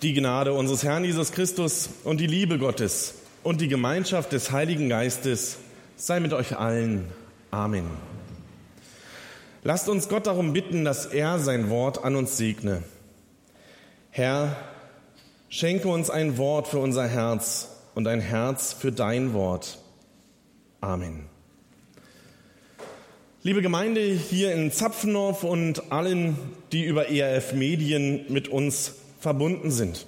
Die Gnade unseres Herrn Jesus Christus und die Liebe Gottes und die Gemeinschaft des Heiligen Geistes sei mit euch allen. Amen. Lasst uns Gott darum bitten, dass er sein Wort an uns segne. Herr, schenke uns ein Wort für unser Herz und ein Herz für dein Wort. Amen. Liebe Gemeinde hier in Zapfendorf und allen, die über ERF Medien mit uns verbunden sind.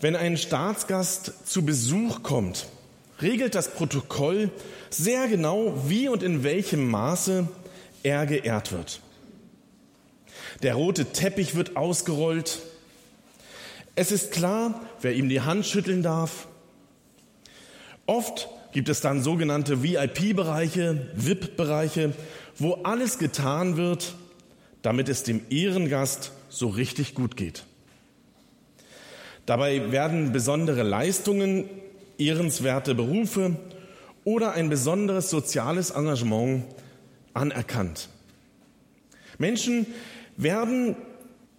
Wenn ein Staatsgast zu Besuch kommt, regelt das Protokoll sehr genau, wie und in welchem Maße er geehrt wird. Der rote Teppich wird ausgerollt. Es ist klar, wer ihm die Hand schütteln darf. Oft gibt es dann sogenannte VIP-Bereiche, VIP-Bereiche, wo alles getan wird, damit es dem Ehrengast so richtig gut geht. Dabei werden besondere Leistungen, ehrenswerte Berufe oder ein besonderes soziales Engagement anerkannt. Menschen werden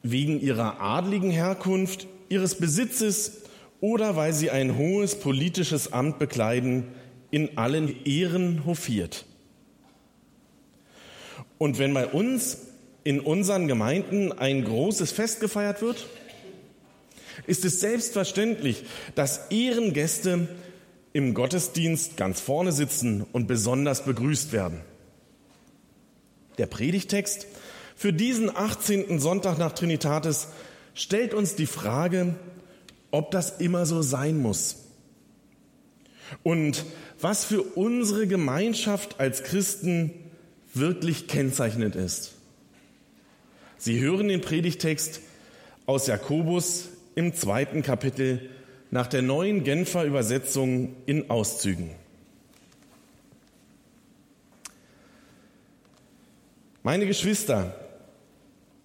wegen ihrer adligen Herkunft, ihres Besitzes oder weil sie ein hohes politisches Amt bekleiden, in allen Ehren hofiert. Und wenn bei uns in unseren Gemeinden ein großes Fest gefeiert wird, ist es selbstverständlich, dass Ehrengäste im Gottesdienst ganz vorne sitzen und besonders begrüßt werden. Der Predigtext für diesen 18. Sonntag nach Trinitatis stellt uns die Frage, ob das immer so sein muss. Und was für unsere Gemeinschaft als Christen wirklich kennzeichnend ist. Sie hören den Predigtext aus Jakobus im zweiten Kapitel nach der neuen Genfer Übersetzung in Auszügen. Meine Geschwister,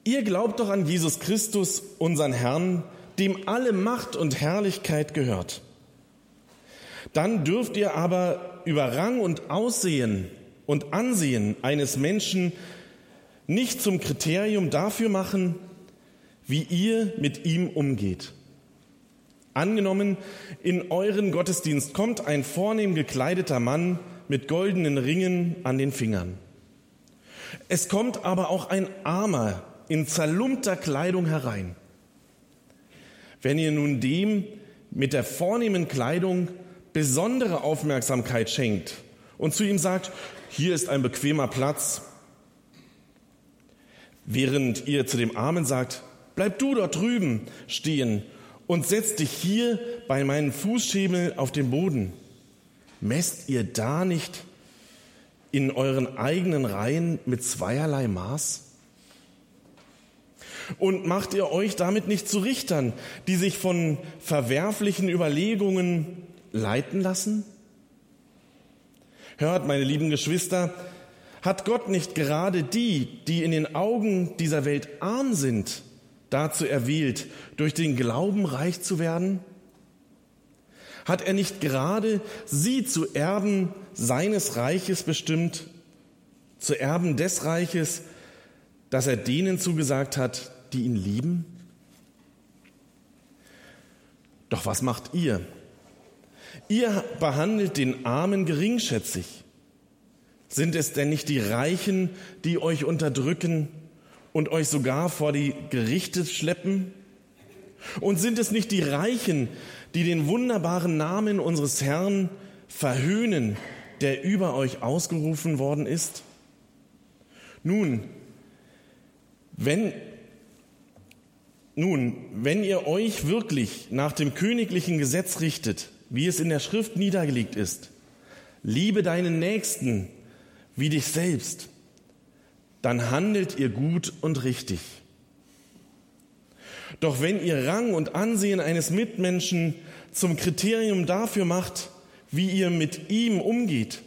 ihr glaubt doch an Jesus Christus, unseren Herrn, dem alle Macht und Herrlichkeit gehört. Dann dürft ihr aber über Rang und Aussehen und Ansehen eines Menschen nicht zum Kriterium dafür machen, wie ihr mit ihm umgeht. Angenommen, in euren Gottesdienst kommt ein vornehm gekleideter Mann mit goldenen Ringen an den Fingern. Es kommt aber auch ein Armer in zerlumpter Kleidung herein. Wenn ihr nun dem mit der vornehmen Kleidung besondere Aufmerksamkeit schenkt und zu ihm sagt, hier ist ein bequemer Platz, Während ihr zu dem Armen sagt, bleib du dort drüben stehen und setz dich hier bei meinem Fußschemel auf den Boden. Messt ihr da nicht in euren eigenen Reihen mit zweierlei Maß? Und macht ihr euch damit nicht zu Richtern, die sich von verwerflichen Überlegungen leiten lassen? Hört, meine lieben Geschwister, hat Gott nicht gerade die, die in den Augen dieser Welt arm sind, dazu erwählt, durch den Glauben reich zu werden? Hat er nicht gerade sie zu Erben seines Reiches bestimmt, zu Erben des Reiches, das er denen zugesagt hat, die ihn lieben? Doch was macht ihr? Ihr behandelt den Armen geringschätzig. Sind es denn nicht die Reichen, die euch unterdrücken und euch sogar vor die Gerichte schleppen? Und sind es nicht die Reichen, die den wunderbaren Namen unseres Herrn verhöhnen, der über euch ausgerufen worden ist? Nun, wenn, nun, wenn ihr euch wirklich nach dem königlichen Gesetz richtet, wie es in der Schrift niedergelegt ist, liebe deinen Nächsten wie dich selbst, dann handelt ihr gut und richtig. Doch wenn ihr Rang und Ansehen eines Mitmenschen zum Kriterium dafür macht, wie ihr mit ihm umgeht,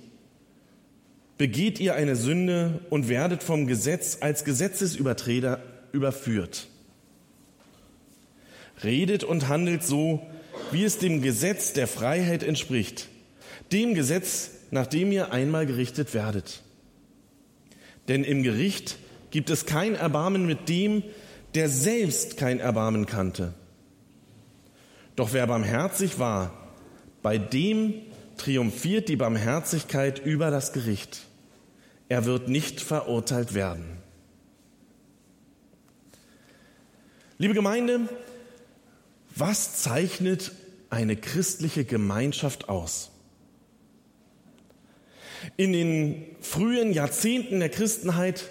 begeht ihr eine Sünde und werdet vom Gesetz als Gesetzesübertreter überführt. Redet und handelt so, wie es dem Gesetz der Freiheit entspricht, dem Gesetz, nachdem ihr einmal gerichtet werdet. Denn im Gericht gibt es kein Erbarmen mit dem, der selbst kein Erbarmen kannte. Doch wer barmherzig war, bei dem triumphiert die Barmherzigkeit über das Gericht. Er wird nicht verurteilt werden. Liebe Gemeinde, was zeichnet eine christliche Gemeinschaft aus? In den frühen Jahrzehnten der Christenheit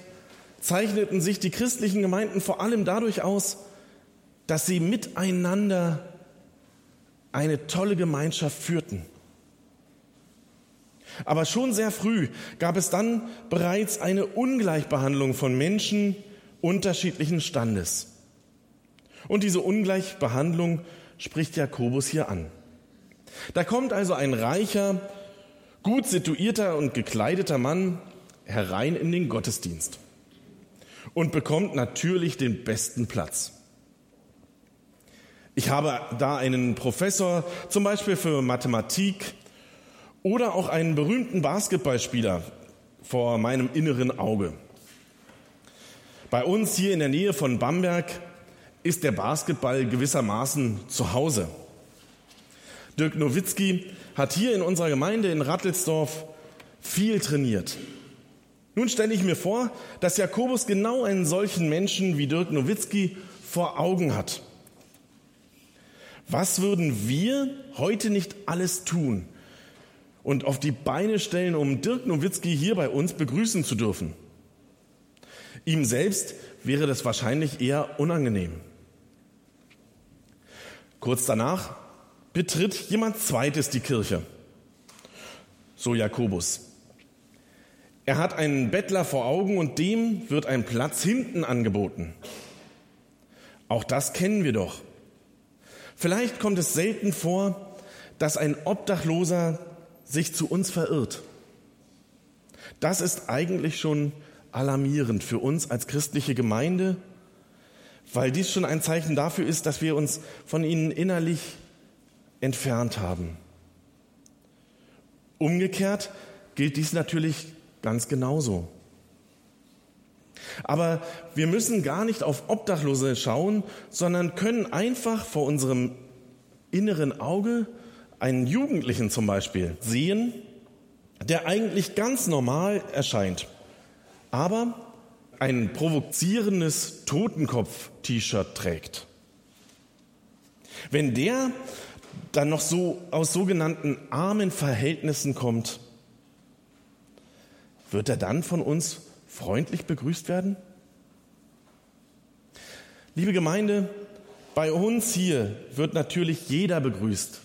zeichneten sich die christlichen Gemeinden vor allem dadurch aus, dass sie miteinander eine tolle Gemeinschaft führten. Aber schon sehr früh gab es dann bereits eine Ungleichbehandlung von Menschen unterschiedlichen Standes. Und diese Ungleichbehandlung spricht Jakobus hier an. Da kommt also ein reicher, gut situierter und gekleideter Mann herein in den Gottesdienst und bekommt natürlich den besten Platz. Ich habe da einen Professor, zum Beispiel für Mathematik oder auch einen berühmten Basketballspieler vor meinem inneren Auge. Bei uns hier in der Nähe von Bamberg ist der Basketball gewissermaßen zu Hause. Dirk Nowitzki hat hier in unserer Gemeinde in Rattelsdorf viel trainiert. Nun stelle ich mir vor, dass Jakobus genau einen solchen Menschen wie Dirk Nowitzki vor Augen hat. Was würden wir heute nicht alles tun und auf die Beine stellen, um Dirk Nowitzki hier bei uns begrüßen zu dürfen? Ihm selbst wäre das wahrscheinlich eher unangenehm. Kurz danach betritt jemand Zweites die Kirche. So Jakobus. Er hat einen Bettler vor Augen und dem wird ein Platz hinten angeboten. Auch das kennen wir doch. Vielleicht kommt es selten vor, dass ein Obdachloser sich zu uns verirrt. Das ist eigentlich schon alarmierend für uns als christliche Gemeinde, weil dies schon ein Zeichen dafür ist, dass wir uns von ihnen innerlich entfernt haben. Umgekehrt gilt dies natürlich ganz genauso. Aber wir müssen gar nicht auf Obdachlose schauen, sondern können einfach vor unserem inneren Auge einen Jugendlichen zum Beispiel sehen, der eigentlich ganz normal erscheint, aber ein provozierendes Totenkopf-T-Shirt trägt. Wenn der dann noch so aus sogenannten armen Verhältnissen kommt, wird er dann von uns freundlich begrüßt werden? Liebe Gemeinde, bei uns hier wird natürlich jeder begrüßt.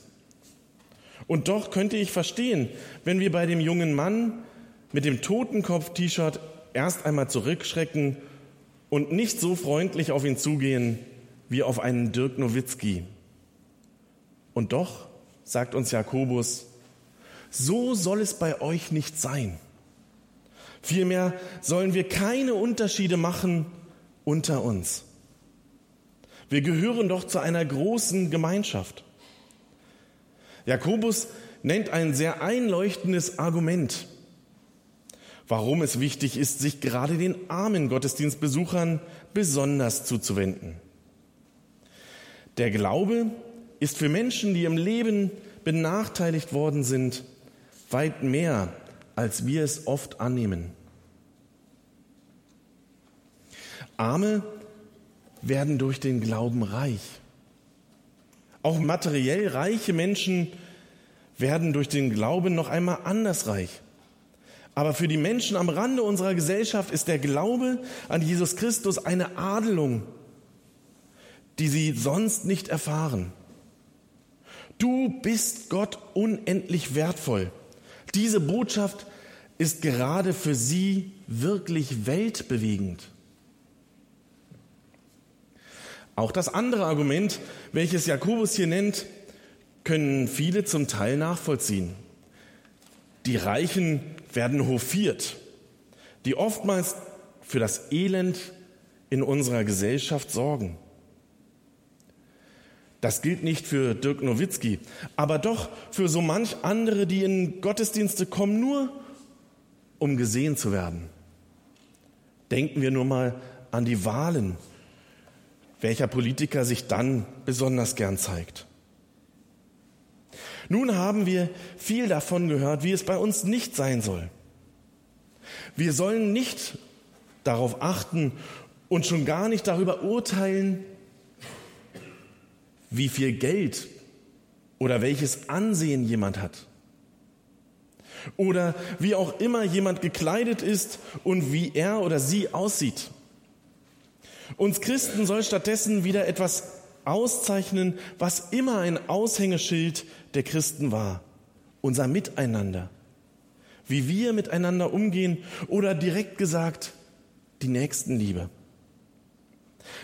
Und doch könnte ich verstehen, wenn wir bei dem jungen Mann mit dem Totenkopf-T-Shirt erst einmal zurückschrecken und nicht so freundlich auf ihn zugehen wie auf einen Dirk Nowitzki. Und doch, sagt uns Jakobus, so soll es bei euch nicht sein. Vielmehr sollen wir keine Unterschiede machen unter uns. Wir gehören doch zu einer großen Gemeinschaft. Jakobus nennt ein sehr einleuchtendes Argument, warum es wichtig ist, sich gerade den armen Gottesdienstbesuchern besonders zuzuwenden. Der Glaube ist für Menschen, die im Leben benachteiligt worden sind, weit mehr als wir es oft annehmen. Arme werden durch den Glauben reich. Auch materiell reiche Menschen werden durch den Glauben noch einmal anders reich. Aber für die Menschen am Rande unserer Gesellschaft ist der Glaube an Jesus Christus eine Adelung, die sie sonst nicht erfahren. Du bist Gott unendlich wertvoll. Diese Botschaft ist gerade für sie wirklich weltbewegend. Auch das andere Argument, welches Jakobus hier nennt, können viele zum Teil nachvollziehen. Die Reichen werden hofiert, die oftmals für das Elend in unserer Gesellschaft sorgen. Das gilt nicht für Dirk Nowitzki, aber doch für so manch andere, die in Gottesdienste kommen, nur um gesehen zu werden. Denken wir nur mal an die Wahlen, welcher Politiker sich dann besonders gern zeigt. Nun haben wir viel davon gehört, wie es bei uns nicht sein soll. Wir sollen nicht darauf achten und schon gar nicht darüber urteilen, wie viel Geld oder welches Ansehen jemand hat. Oder wie auch immer jemand gekleidet ist und wie er oder sie aussieht. Uns Christen soll stattdessen wieder etwas auszeichnen, was immer ein Aushängeschild der Christen war. Unser Miteinander. Wie wir miteinander umgehen oder direkt gesagt, die Nächstenliebe.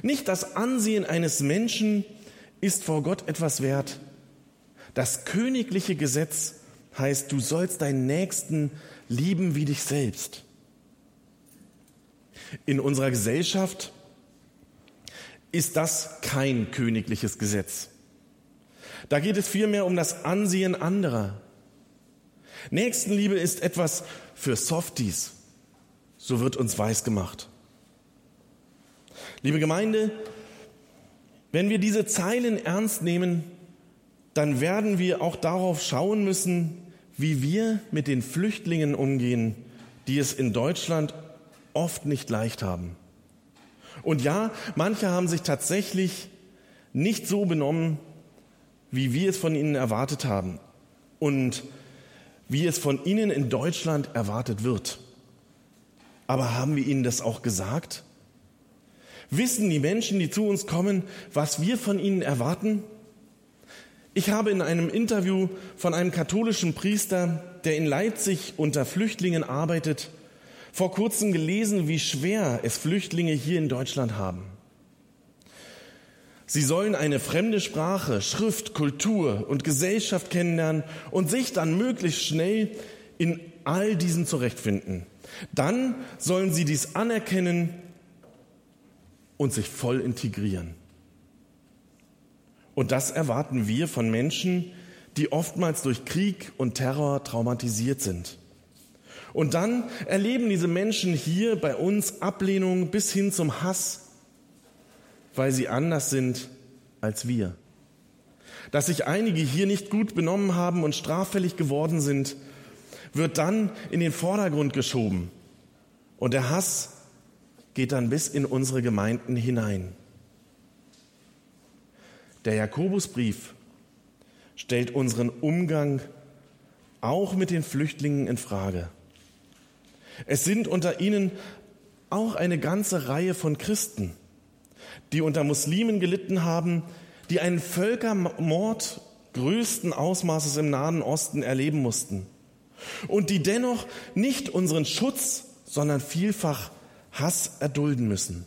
Nicht das Ansehen eines Menschen ist vor Gott etwas wert. Das königliche Gesetz heißt, du sollst deinen Nächsten lieben wie dich selbst. In unserer Gesellschaft ist das kein königliches Gesetz. Da geht es vielmehr um das Ansehen anderer. Nächstenliebe ist etwas für Softies, so wird uns weiß gemacht. Liebe Gemeinde, wenn wir diese Zeilen ernst nehmen, dann werden wir auch darauf schauen müssen, wie wir mit den Flüchtlingen umgehen, die es in Deutschland oft nicht leicht haben. Und ja, manche haben sich tatsächlich nicht so benommen, wie wir es von ihnen erwartet haben und wie es von ihnen in Deutschland erwartet wird. Aber haben wir ihnen das auch gesagt? Wissen die Menschen, die zu uns kommen, was wir von ihnen erwarten? Ich habe in einem Interview von einem katholischen Priester, der in Leipzig unter Flüchtlingen arbeitet, vor kurzem gelesen, wie schwer es Flüchtlinge hier in Deutschland haben. Sie sollen eine fremde Sprache, Schrift, Kultur und Gesellschaft kennenlernen und sich dann möglichst schnell in all diesen zurechtfinden. Dann sollen sie dies anerkennen und sich voll integrieren. Und das erwarten wir von Menschen, die oftmals durch Krieg und Terror traumatisiert sind. Und dann erleben diese Menschen hier bei uns Ablehnung bis hin zum Hass, weil sie anders sind als wir. Dass sich einige hier nicht gut benommen haben und straffällig geworden sind, wird dann in den Vordergrund geschoben. Und der Hass geht dann bis in unsere Gemeinden hinein. Der Jakobusbrief stellt unseren Umgang auch mit den Flüchtlingen in Frage. Es sind unter ihnen auch eine ganze Reihe von Christen, die unter Muslimen gelitten haben, die einen Völkermord größten Ausmaßes im Nahen Osten erleben mussten und die dennoch nicht unseren Schutz, sondern vielfach Hass erdulden müssen.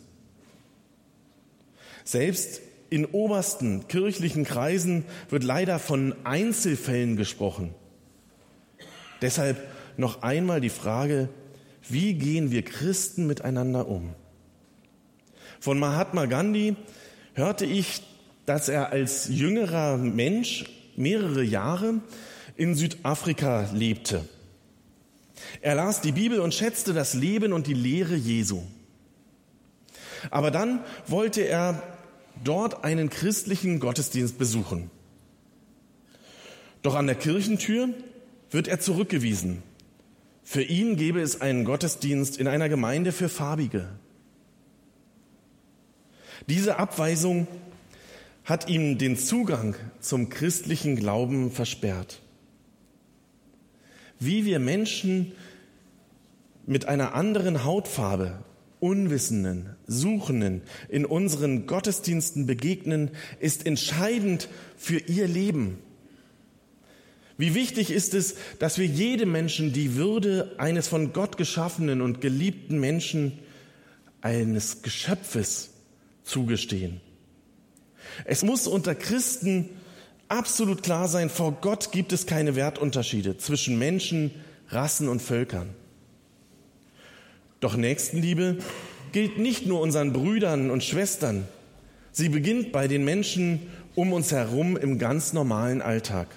Selbst in obersten kirchlichen Kreisen wird leider von Einzelfällen gesprochen. Deshalb noch einmal die Frage, wie gehen wir Christen miteinander um? Von Mahatma Gandhi hörte ich, dass er als jüngerer Mensch mehrere Jahre in Südafrika lebte. Er las die Bibel und schätzte das Leben und die Lehre Jesu. Aber dann wollte er dort einen christlichen Gottesdienst besuchen. Doch an der Kirchentür wird er zurückgewiesen. Für ihn gäbe es einen Gottesdienst in einer Gemeinde für Farbige. Diese Abweisung hat ihm den Zugang zum christlichen Glauben versperrt. Wie wir Menschen mit einer anderen Hautfarbe Unwissenden, Suchenden in unseren Gottesdiensten begegnen, ist entscheidend für ihr Leben. Wie wichtig ist es, dass wir jedem Menschen die Würde eines von Gott geschaffenen und geliebten Menschen, eines Geschöpfes zugestehen. Es muss unter Christen absolut klar sein, vor Gott gibt es keine Wertunterschiede zwischen Menschen, Rassen und Völkern. Doch Nächstenliebe gilt nicht nur unseren Brüdern und Schwestern. Sie beginnt bei den Menschen um uns herum im ganz normalen Alltag.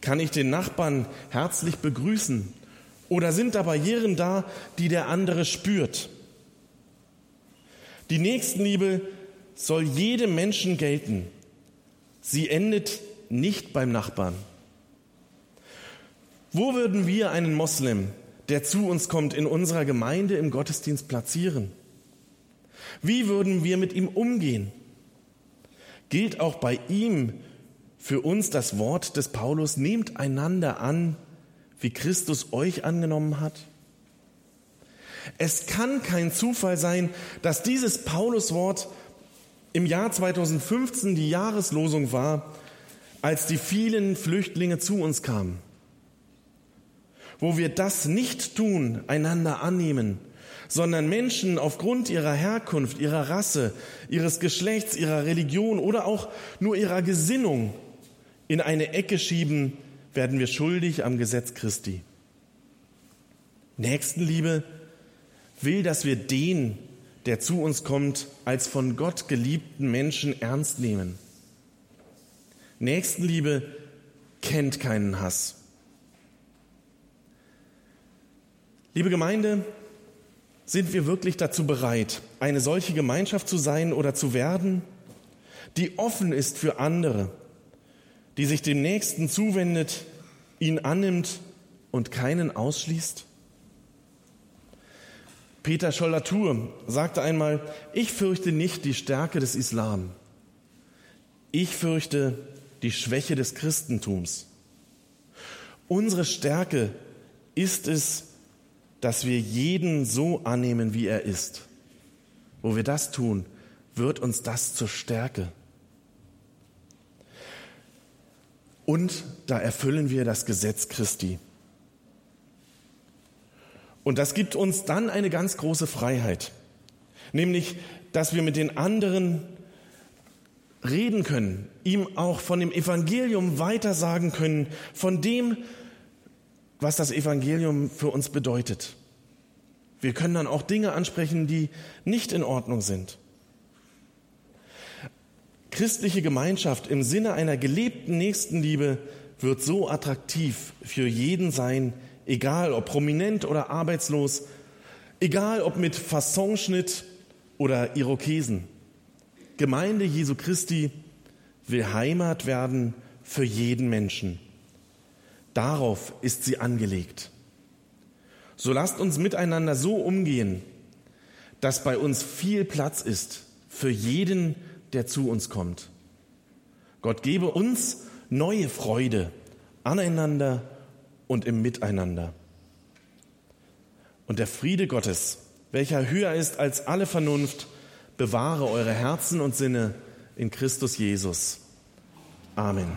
Kann ich den Nachbarn herzlich begrüßen? Oder sind da Barrieren da, die der andere spürt? Die Nächstenliebe soll jedem Menschen gelten. Sie endet nicht beim Nachbarn. Wo würden wir einen Moslem, der zu uns kommt, in unserer Gemeinde im Gottesdienst platzieren? Wie würden wir mit ihm umgehen? Gilt auch bei ihm für uns das Wort des Paulus, nehmt einander an, wie Christus euch angenommen hat? Es kann kein Zufall sein, dass dieses Pauluswort im Jahr 2015 die Jahreslosung war, als die vielen Flüchtlinge zu uns kamen. Wo wir das nicht tun, einander annehmen, sondern Menschen aufgrund ihrer Herkunft, ihrer Rasse, ihres Geschlechts, ihrer Religion oder auch nur ihrer Gesinnung in eine Ecke schieben, werden wir schuldig am Gesetz Christi. Nächstenliebe will, dass wir den, der zu uns kommt, als von Gott geliebten Menschen ernst nehmen. Nächstenliebe kennt keinen Hass. Liebe Gemeinde, sind wir wirklich dazu bereit, eine solche Gemeinschaft zu sein oder zu werden, die offen ist für andere, die sich dem Nächsten zuwendet, ihn annimmt und keinen ausschließt? Peter Schollatur sagte einmal, ich fürchte nicht die Stärke des Islam. Ich fürchte die Schwäche des Christentums. Unsere Stärke ist es, dass wir jeden so annehmen, wie er ist. Wo wir das tun, wird uns das zur Stärke. Und da erfüllen wir das Gesetz Christi. Und das gibt uns dann eine ganz große Freiheit, nämlich, dass wir mit den anderen reden können, ihm auch von dem Evangelium weitersagen können, von dem, was das Evangelium für uns bedeutet. Wir können dann auch Dinge ansprechen, die nicht in Ordnung sind. Christliche Gemeinschaft im Sinne einer gelebten Nächstenliebe wird so attraktiv für jeden sein, egal ob prominent oder arbeitslos, egal ob mit Fassonschnitt oder Irokesen. Gemeinde Jesu Christi will Heimat werden für jeden Menschen. Darauf ist sie angelegt. So lasst uns miteinander so umgehen, dass bei uns viel Platz ist für jeden, der zu uns kommt. Gott gebe uns neue Freude aneinander und im Miteinander. Und der Friede Gottes, welcher höher ist als alle Vernunft, bewahre eure Herzen und Sinne in Christus Jesus. Amen.